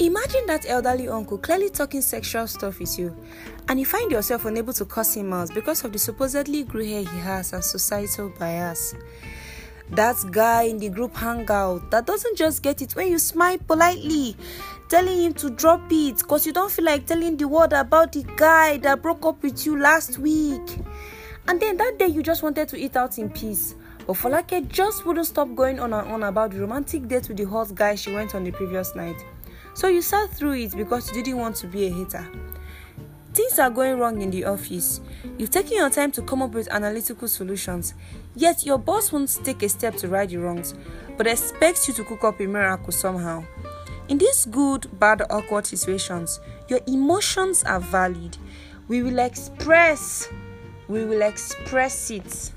Imagine that elderly uncle clearly talking sexual stuff with you, and you find yourself unable to cuss him out because of the supposedly grey hair he has and societal bias. That guy in the group hangout that doesn't just get it when you smile politely, telling him to drop it because you don't feel like telling the world about the guy that broke up with you last week. And then that day you just wanted to eat out in peace. But Folake just wouldn't stop going on and on about the romantic date with the hot guy she went on the previous night. So you sat through it because you didn't want to be a hater. Things are going wrong in the office. You've taken your time to come up with analytical solutions, yet your boss won't take a step to right the wrongs, but expects you to cook up a miracle somehow. In these good, bad, awkward situations, your emotions are valid. We will express, we will express it.